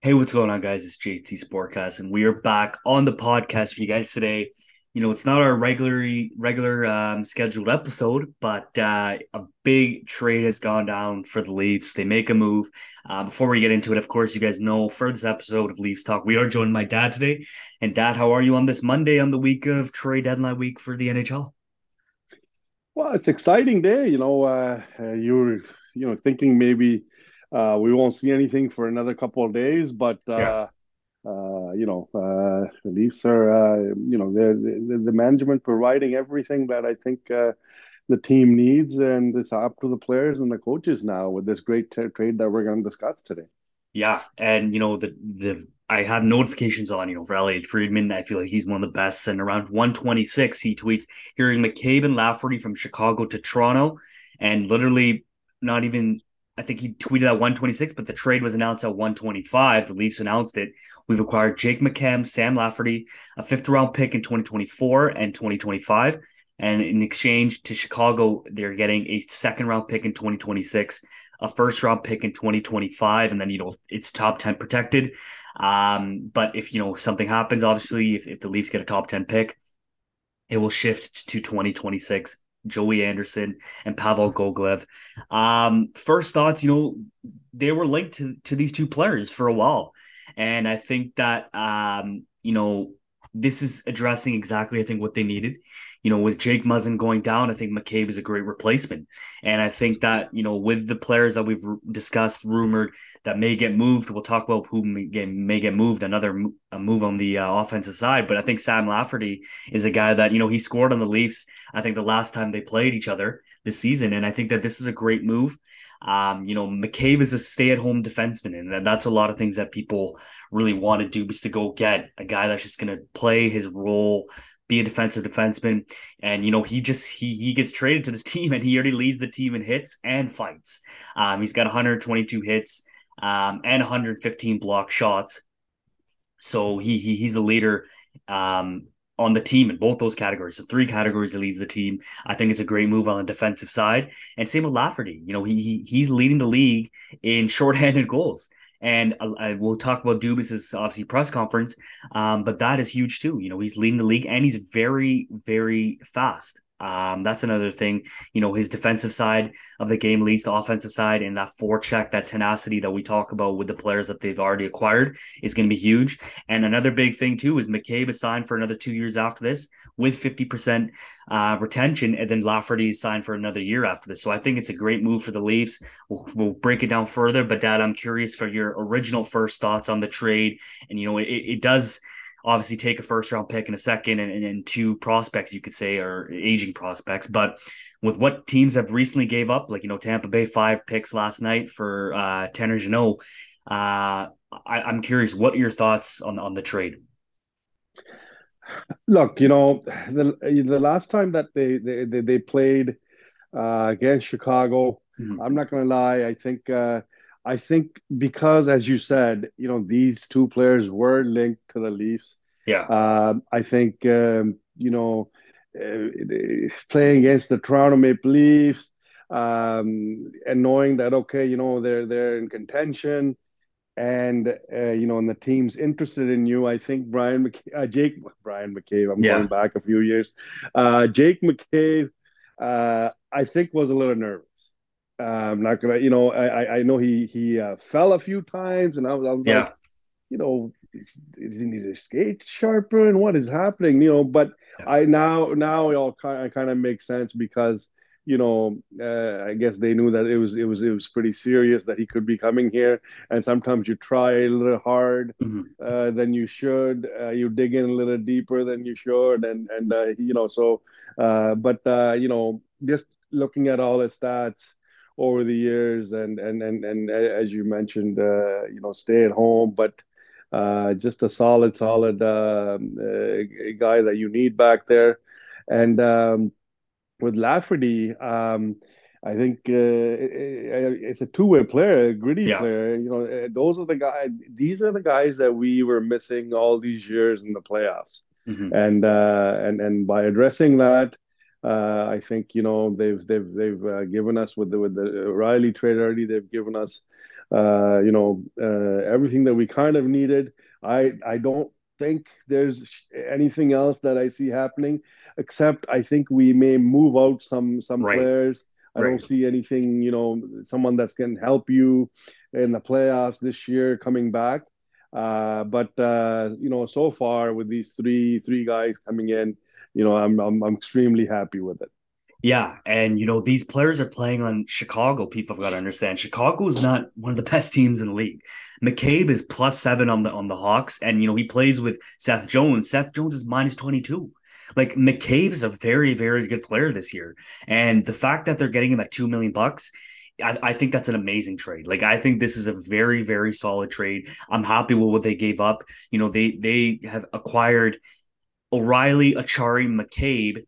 Hey, what's going on, guys? It's JT Sportcast, and we are back on the podcast for you guys today. You know, it's not our regularly regular um, scheduled episode, but uh, a big trade has gone down for the Leafs. They make a move. Uh, before we get into it, of course, you guys know for this episode of Leafs Talk, we are joined by Dad today. And Dad, how are you on this Monday on the week of trade deadline week for the NHL? Well, it's exciting day. You know, uh, uh, you were, you know, thinking maybe uh, we won't see anything for another couple of days, but Yeah. uh, uh, you know, uh, the Leafs are, uh, you know, the, the management providing everything that I think uh, the team needs, and it's up to the players and the coaches now with this great t- trade that we're going to discuss today. Yeah, and you know the the I have notifications on you know for Elliotte Friedman. I feel like he's one of the best. And around one twenty six, he tweets hearing McCabe and Lafferty from Chicago to Toronto, and literally not even. I think he tweeted at 126, but the trade was announced at 125. The Leafs announced it. We've acquired Jake McCabe, Sam Lafferty, a fifth round pick in 2024 and 2025. And in exchange to Chicago, they're getting a second round pick in 2026 a first round pick in 2025 and then you know it's top 10 protected um but if you know something happens obviously if, if the leafs get a top 10 pick it will shift to 2026 joey anderson and pavel gogolev um first thoughts you know they were linked to, to these two players for a while and i think that um you know this is addressing exactly, I think, what they needed. You know, with Jake Muzzin going down, I think McCabe is a great replacement. And I think that, you know, with the players that we've discussed, rumored that may get moved, we'll talk about who may get, may get moved, another move on the uh, offensive side. But I think Sam Lafferty is a guy that, you know, he scored on the Leafs, I think, the last time they played each other this season. And I think that this is a great move. Um, you know, McCabe is a stay-at-home defenseman, and that's a lot of things that people really want to do is to go get a guy that's just going to play his role, be a defensive defenseman, and you know he just he he gets traded to this team, and he already leads the team in hits and fights. Um, he's got 122 hits um, and 115 block shots, so he, he he's the leader. Um, on the team in both those categories. So three categories that leads the team. I think it's a great move on the defensive side. And same with Lafferty. You know, he, he he's leading the league in shorthanded goals. And I, I will talk about Dubas's obviously press conference, um, but that is huge too. You know, he's leading the league and he's very, very fast. Um, that's another thing. You know, his defensive side of the game leads to offensive side, and that forecheck, that tenacity that we talk about with the players that they've already acquired is going to be huge. And another big thing too is McCabe is signed for another two years after this with fifty percent uh, retention, and then Lafferty is signed for another year after this. So I think it's a great move for the Leafs. We'll, we'll break it down further, but Dad, I'm curious for your original first thoughts on the trade. And you know, it, it does obviously take a first round pick in a second and, and, two prospects you could say are aging prospects but with what teams have recently gave up like you know tampa bay five picks last night for uh tanner Jeannot, uh I, i'm curious what are your thoughts on on the trade look you know the the last time that they they, they played uh against chicago mm-hmm. i'm not gonna lie i think uh I think because, as you said, you know, these two players were linked to the Leafs. Yeah. Um, I think, um, you know, uh, playing against the Toronto Maple Leafs um, and knowing that, okay, you know, they're, they're in contention and, uh, you know, and the team's interested in you. I think Bryan, McC- uh, Jake, Bryan McCabe, I'm yeah. going back a few years. Uh, Jake McCabe, uh, I think was a little nervous. Uh, I'm not gonna, you know, I I know he he uh, fell a few times, and I was, I was yeah. like, you know, isn't his skate sharpened? What is happening? You know, but yeah. I now now it all kind of kind of makes sense because you know uh, I guess they knew that it was it was it was pretty serious that he could be coming here, and sometimes you try a little hard mm-hmm. uh, than you should. Uh, you dig in a little deeper than you should, and and uh, you know so, uh, but uh, you know just looking at all the stats over the years and and and, and as you mentioned uh, you know stay at home but uh, just a solid solid uh, guy that you need back there and um, with Lafferty um, I think uh, it's a two-way player, a gritty yeah. player. You know, uh, those are the guys. These are the guys that we were missing all these years in the playoffs. Mm-hmm. And uh, and and by addressing that, I think you know they've they've they've uh, given us with the with the Riley trade already. They've given us uh, you know, uh, everything that we kind of needed. I I don't think there's anything else that I see happening, except I think we may move out some some right. players. I right. don't see anything, you know, someone that's going to help you in the playoffs this year coming back. Uh, but uh, you know, so far with these three three guys coming in, you know, I'm I'm, I'm extremely happy with it. Yeah, and you know these players are playing on Chicago. People have got to understand Chicago is not one of the best teams in the league. McCabe is plus seven on the on the Hawks, and you know he plays with Seth Jones. Seth Jones is minus twenty two. Like McCabe is a very very good player this year, and the fact that they're getting him at two million bucks I, I, think that's an amazing trade. Like I think this is a very, very solid trade. I'm happy with what they gave up. You know, they they have acquired O'Reilly, Acciari, McCabe,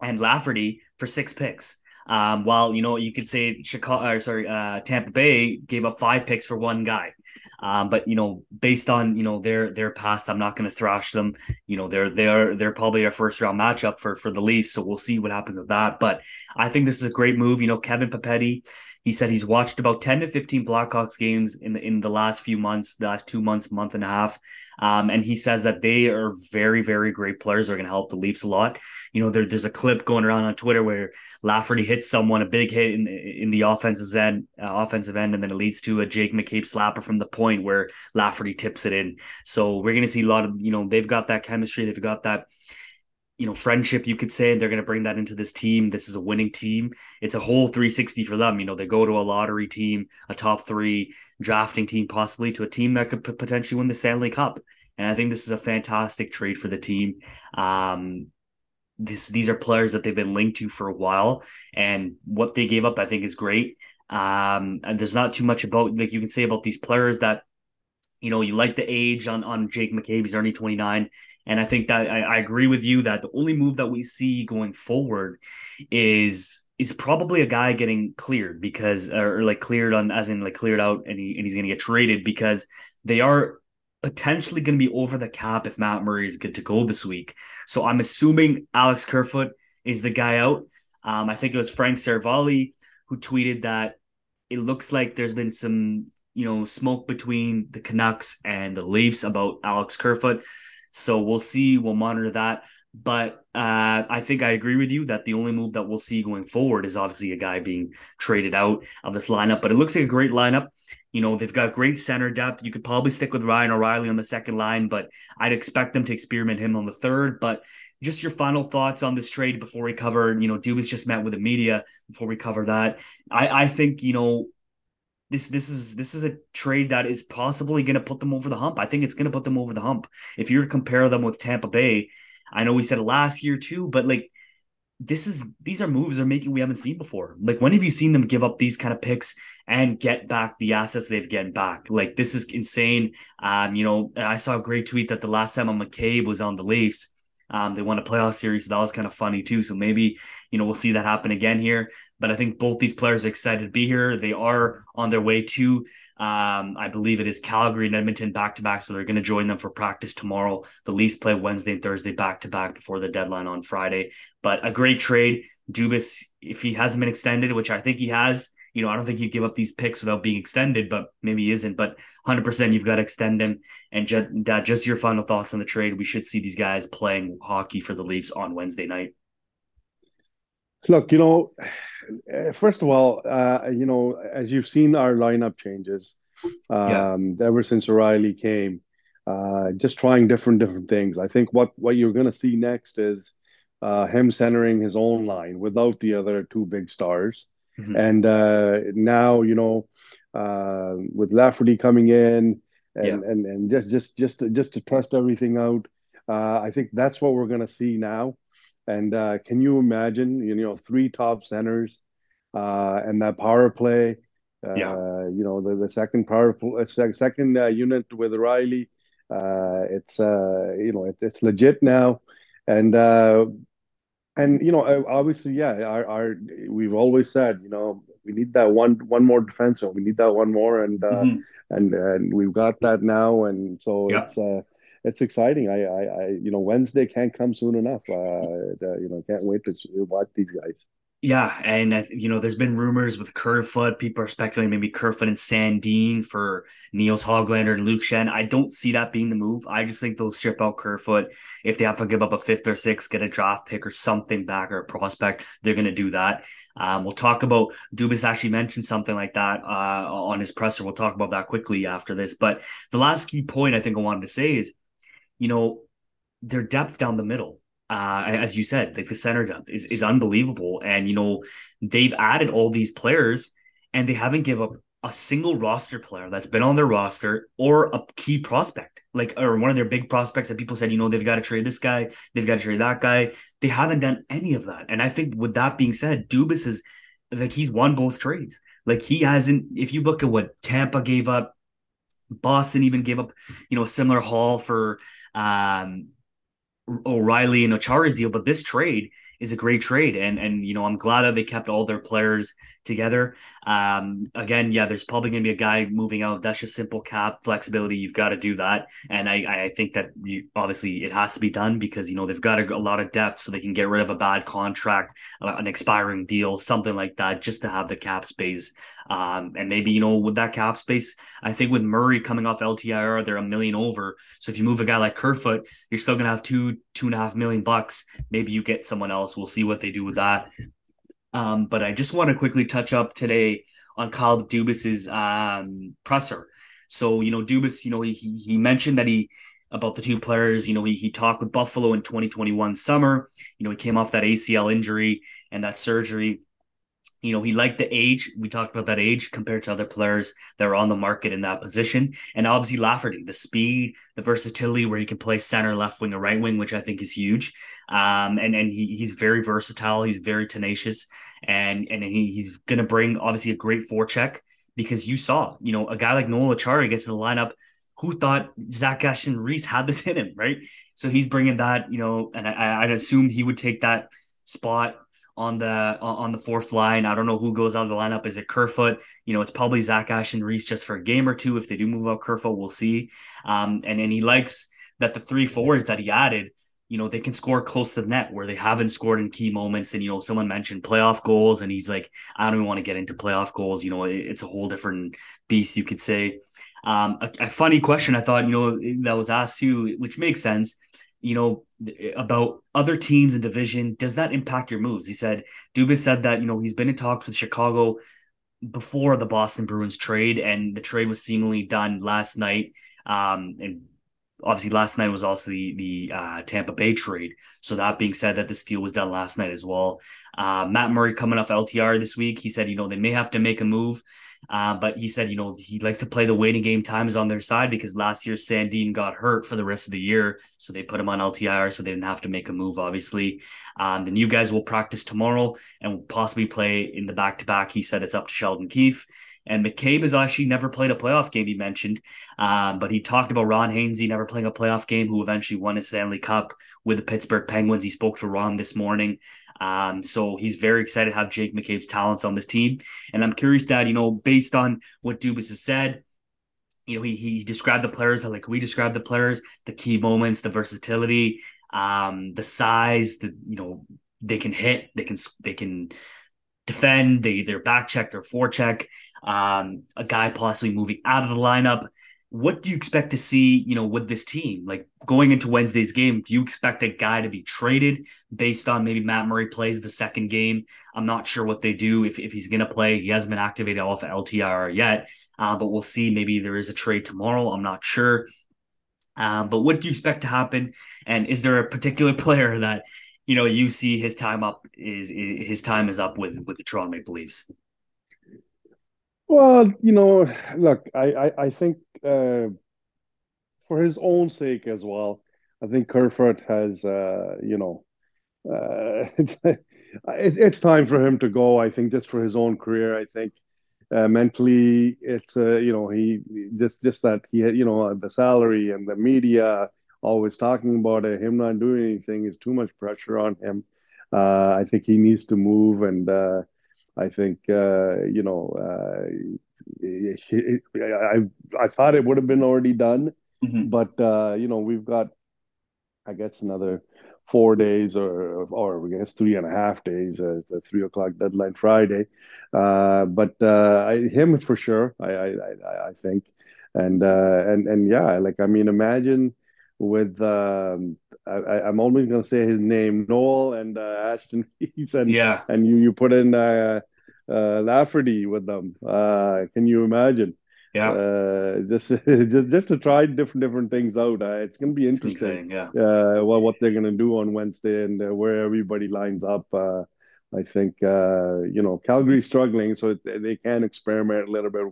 and Lafferty for six picks. Um, while you know you could say Chicago, or sorry, uh, Tampa Bay gave up five picks for one guy. Um, but you know, based on you know their their past, I'm not going to thrash them. You know, they're they're they're probably our first round matchup for for the Leafs, so we'll see what happens with that. But I think this is a great move. You know, Kevin Papetti, he said he's watched about 10 to 15 Blackhawks games in the, in the last few months, the last two months, month and a half. Um, and he says that they are very, very great players. They're going to help the Leafs a lot. You know, there, there's a clip going around on Twitter where Lafferty hits someone a big hit in in the offensive end, uh, offensive end, and then it leads to a Jake McCabe slapper from the point where Lafferty tips it in. So we're going to see a lot of you know they've got that chemistry, they've got that you know friendship you could say and they're going to bring that into this team. This is a winning team. It's a whole 360 for them. You know they go to a lottery team a top three drafting team possibly to a team that could potentially win the stanley cup. And i think this is a fantastic trade for the team. Um this these are players that they've been linked to for a while and what they gave up i think is great um and there's not too much about like you can say about these players that you know, you like the age on on Jake McCabe. He's only 29. And I think that I, I, agree with you that the only move that we see going forward is is probably a guy getting cleared because or like cleared on as in like cleared out and he and he's gonna get traded because they are potentially gonna be over the cap if Matt Murray is good to go this week. So I'm assuming Alex Kerfoot is the guy out. Um, I think it was Frank Seravalli who tweeted that it looks like there's been some you know, smoke between the Canucks and the Leafs about Alex Kerfoot. So we'll see. We'll monitor that. But uh, I think I agree with you that the only move that we'll see going forward is obviously a guy being traded out of this lineup. But it looks like a great lineup. You know, they've got great center depth. You could probably stick with Ryan O'Reilly on the second line, but I'd expect them to experiment him on the third. But just your final thoughts on this trade before we cover, you know, Dubas just met with the media before we cover that. I, I think, you know, this this is this is a trade that is possibly going to put them over the hump. I think it's going to put them over the hump. If you compare them with Tampa Bay, I know we said last year too, but like this is these are moves they're making we haven't seen before. Like when have you seen them give up these kind of picks and get back the assets they've gotten back? Like this is insane. Um, you know, I saw a great tweet that the last time McCabe was on the Leafs. Um, they won a playoff series, so that was kind of funny too. So maybe you know we'll see that happen again here. But I think both these players are excited to be here. They are on their way to, um, I believe it is Calgary and Edmonton back to back. So they're going to join them for practice tomorrow. The Leafs play Wednesday and Thursday back to back before the deadline on Friday. But a great trade. Dubas, if he hasn't been extended, which I think he has, you know, I don't think he'd give up these picks without being extended, but maybe he isn't. But 100%, you've got to extend him. And just, just your final thoughts on the trade. We should see these guys playing hockey for the Leafs on Wednesday night. Look, you know, first of all, uh, you know, as you've seen our lineup changes um, yeah. ever since O'Reilly came, uh, just trying different different things. I think what what you're going to see next is uh, him centering his own line without the other two big stars, mm-hmm. and uh, now you know uh, with Lafferty coming in and, yeah. and and just just just to, just to trust everything out. I think that's what we're going to see now. And uh, can you imagine, you know, three top centers uh, and that power play? Uh, yeah. You know, the, the second power uh, second uh, unit with Riley. Uh, it's you know it, it's legit now, and and you know obviously yeah, our, our we've always said you know we need that one one more defensive. We need that one more, and mm-hmm. and and we've got that now, and so yeah. it's it's exciting. I, I, I, you know, Wednesday can't come soon enough. Uh, you know, can't wait to watch these guys. Yeah, and you know, there's been rumors with Kerfoot. People are speculating maybe Kerfoot and Sandin for Nils Hoglander and Luke Schenn. I don't see that being the move. I just think they'll strip out Kerfoot. If they have to give up a fifth or sixth, get a draft pick or something back or a prospect, they're going to do that. Um, we'll talk about Dubas actually mentioned something like that uh, on his presser. We'll talk about that quickly after this. But the last key point I think I wanted to say is, you know, their depth down the middle uh, as you said, like the center depth is, is unbelievable. And, you know, they've added all these players and they haven't give up a single roster player that's been on their roster or a key prospect, like, or one of their big prospects that people said, you know, they've got to trade this guy, they've got to trade that guy. They haven't done any of that. And I think with that being said, Dubas is like, he's won both trades. Like, he hasn't, if you look at what Tampa gave up, Boston even gave up, you know, a similar haul for um, O'Reilly and Acciari's deal, but this trade is a great trade, and and you know I'm glad that they kept all their players together. Um, again, yeah, there's probably to be a guy moving out. That's just simple cap flexibility. You've got to do that, and I I think that you, obviously it has to be done because you know they've got a, a, lot of depth, so they can get rid of a bad contract, uh, an expiring deal, something like that, just to have the cap space. Um, and maybe you know with that cap space, I think with Murray coming off LTIR, they're a million over. So if you move a guy like Kerfoot, you're still to have two two and a half million bucks. Maybe you get someone else. We'll see what they do with that. Um, but I just want to quickly touch up today on Kyle Dubas's um, presser. So you know, Dubas, you know, he he mentioned that he about the two players. You know, he he talked with Buffalo in 2021 summer. You know, he came off that ACL injury and that surgery you know, he liked the age. We talked about that age compared to other players that are on the market in that position. And obviously Lafferty, the speed, the versatility where he can play center, left wing, or right wing, which I think is huge. Um, and and he, he's very versatile. He's very tenacious, and and he, he's going to bring obviously a great forecheck because you saw, you know, a guy like Noel Acciari gets in the lineup. Who thought Zach Aston Reese had this in him, right? So he's bringing that, you know, and I, I'd assume he would take that spot on the on the fourth line. I don't know who goes out of the lineup. Is it Kerfoot? You know, it's probably Zach Aston Reese just for a game or two. If they do move out Kerfoot, we'll see. Um, and and he likes that the three forwards that he added, you know, they can score close to the net where they haven't scored in key moments. And you know, someone mentioned playoff goals, and he's like, I don't even want to get into playoff goals. You know, it, it's a whole different beast, you could say. Um, a, a funny question I thought, you know, that was asked too, which makes sense you know, about other teams in division. Does that impact your moves? He said, Dubas said that, you know, he's been in talks with Chicago before the Boston Bruins trade, and the trade was seemingly done last night. Um, and obviously last night was also the the uh, Tampa Bay trade. So that being said, that this deal was done last night as well. Uh, Matt Murray coming off LTR this week. He said, you know, they may have to make a move. Uh, but he said, you know, he likes to play the waiting game. Time is on their side because last year Sandin got hurt for the rest of the year, so they put him on LTR, so they didn't have to make a move. Obviously, um, the new guys will practice tomorrow and will possibly play in the back to back. He said it's up to Sheldon Keefe. And McCabe has actually never played a playoff game, he mentioned. Um, but he talked about Ron Hainsey never playing a playoff game, who eventually won a Stanley Cup with the Pittsburgh Penguins. He spoke to Ron this morning. Um, so he's very excited to have Jake McCabe's talents on this team. And I'm curious, Dad, you know, based on what Dubas has said, you know, he, he described the players like we described the players, the key moments, the versatility, um, the size, the you know, they can hit, they can they can defend, they either back check, their forecheck, um, a guy possibly moving out of the lineup what do you expect to see, you know, with this team? Like going into Wednesday's game, do you expect a guy to be traded based on maybe Matt Murray plays the second game? I'm not sure what they do if, if he's going to play. He hasn't been activated off of LTIR yet, uh, but we'll see. Maybe there is a trade tomorrow. I'm not sure. Um, but what do you expect to happen? And is there a particular player that you know you see his time up is, is his time is up with with the Toronto Maple Leafs? Well, you know, look, I I, I think uh, for his own sake as well. I think Kerfoot has, uh, you know, uh, it's, it's time for him to go. I think just for his own career. I think uh, mentally, it's uh, you know he just just that he had you know the salary and the media always talking about it. Him not doing anything is too much pressure on him. Uh, I think he needs to move, and uh, I think uh, you know uh, I I thought it would have been already done, mm-hmm. but uh, you know we've got, I guess another four days or or I guess three and a half days, uh, the three o'clock deadline Friday. Uh, but uh, I, him for sure, I I, I, I think, and uh, and and yeah, like I mean, imagine with um, I, am only going to say his name, Noel and uh, Ashton Keys, and yeah, and you you put in uh, uh, Lafferty with them. Uh, can you imagine? Yeah, uh, just just just to try different different things out. Uh, it's going to be interesting. yeah, uh, well, what they're going to do on Wednesday and uh, where everybody lines up. Uh, I think uh, you know Calgary's struggling, so they can experiment a little bit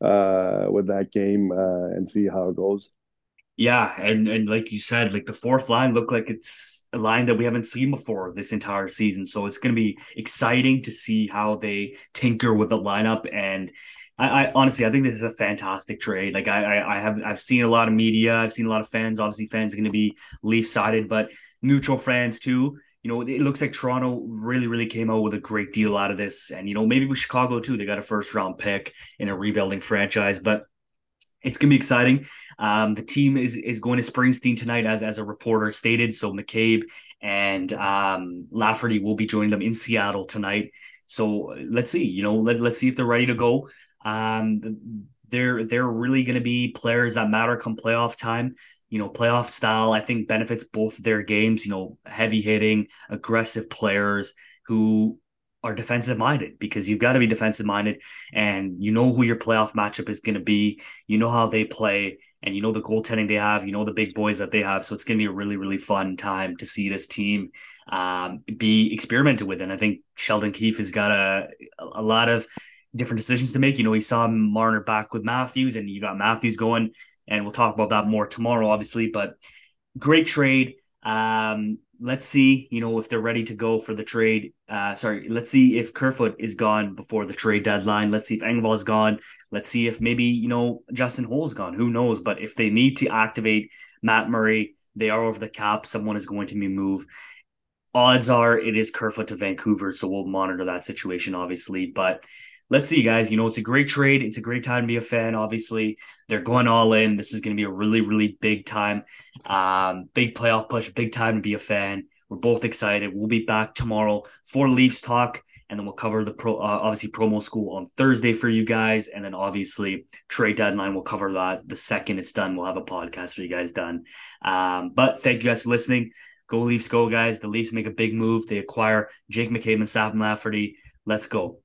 uh, with that game uh, and see how it goes. Yeah, and and like you said, like the fourth line looked like it's a line that we haven't seen before this entire season. So it's going to be exciting to see how they tinker with the lineup. And I, I honestly, I think this is a fantastic trade. Like I, I, I have, I've seen a lot of media, I've seen a lot of fans. Obviously, fans are going to be Leaf sided, but neutral fans too. You know, it looks like Toronto really, really came out with a great deal out of this, and you know, maybe with Chicago too. They got a first round pick in a rebuilding franchise, but it's gonna be exciting. Um, the team is is going to Springsteen tonight, as as a reporter stated. So McCabe and um, Lafferty will be joining them in Seattle tonight. So let's see. You know, let let's see if they're ready to go. Um, they're they're really going to be players that matter come playoff time. You know, playoff style I think benefits both their games. You know, heavy hitting, aggressive players who are defensive minded because you've got to be defensive minded and you know who your playoff matchup is going to be. You know how they play and you know the goaltending they have, you know the big boys that they have. So it's going to be a really, really fun time to see this team um, be experimented with. And I think Sheldon Keefe has got a, a lot of different decisions to make. You know, he saw Marner back with Matthews and you got Matthews going. And we'll talk about that more tomorrow, obviously. But great trade. Um, let's see, you know, if they're ready to go for the trade. Uh, sorry, let's see if Kerfoot is gone before the trade deadline. Let's see if Engvall is gone. Let's see if maybe, you know, Justin Holl's gone. Who knows? But if they need to activate Matt Murray, they are over the cap. Someone is going to be moved. Odds are it is Kerfoot to Vancouver. So we'll monitor that situation, obviously. But let's see, guys. You know, it's a great trade. It's a great time to be a fan. Obviously, they're going all in. This is going to be a really, really big time, um, big playoff push, big time to be a fan. We're both excited. We'll be back tomorrow for Leafs talk, and then we'll cover the pro, uh, obviously promo school on Thursday for you guys, and then obviously trade deadline. We'll cover that the second it's done. We'll have a podcast for you guys done. Um, but thank you guys for listening. Go Leafs, go guys! The Leafs make a big move. They acquire Jake McCabe and Sam Lafferty. Let's go.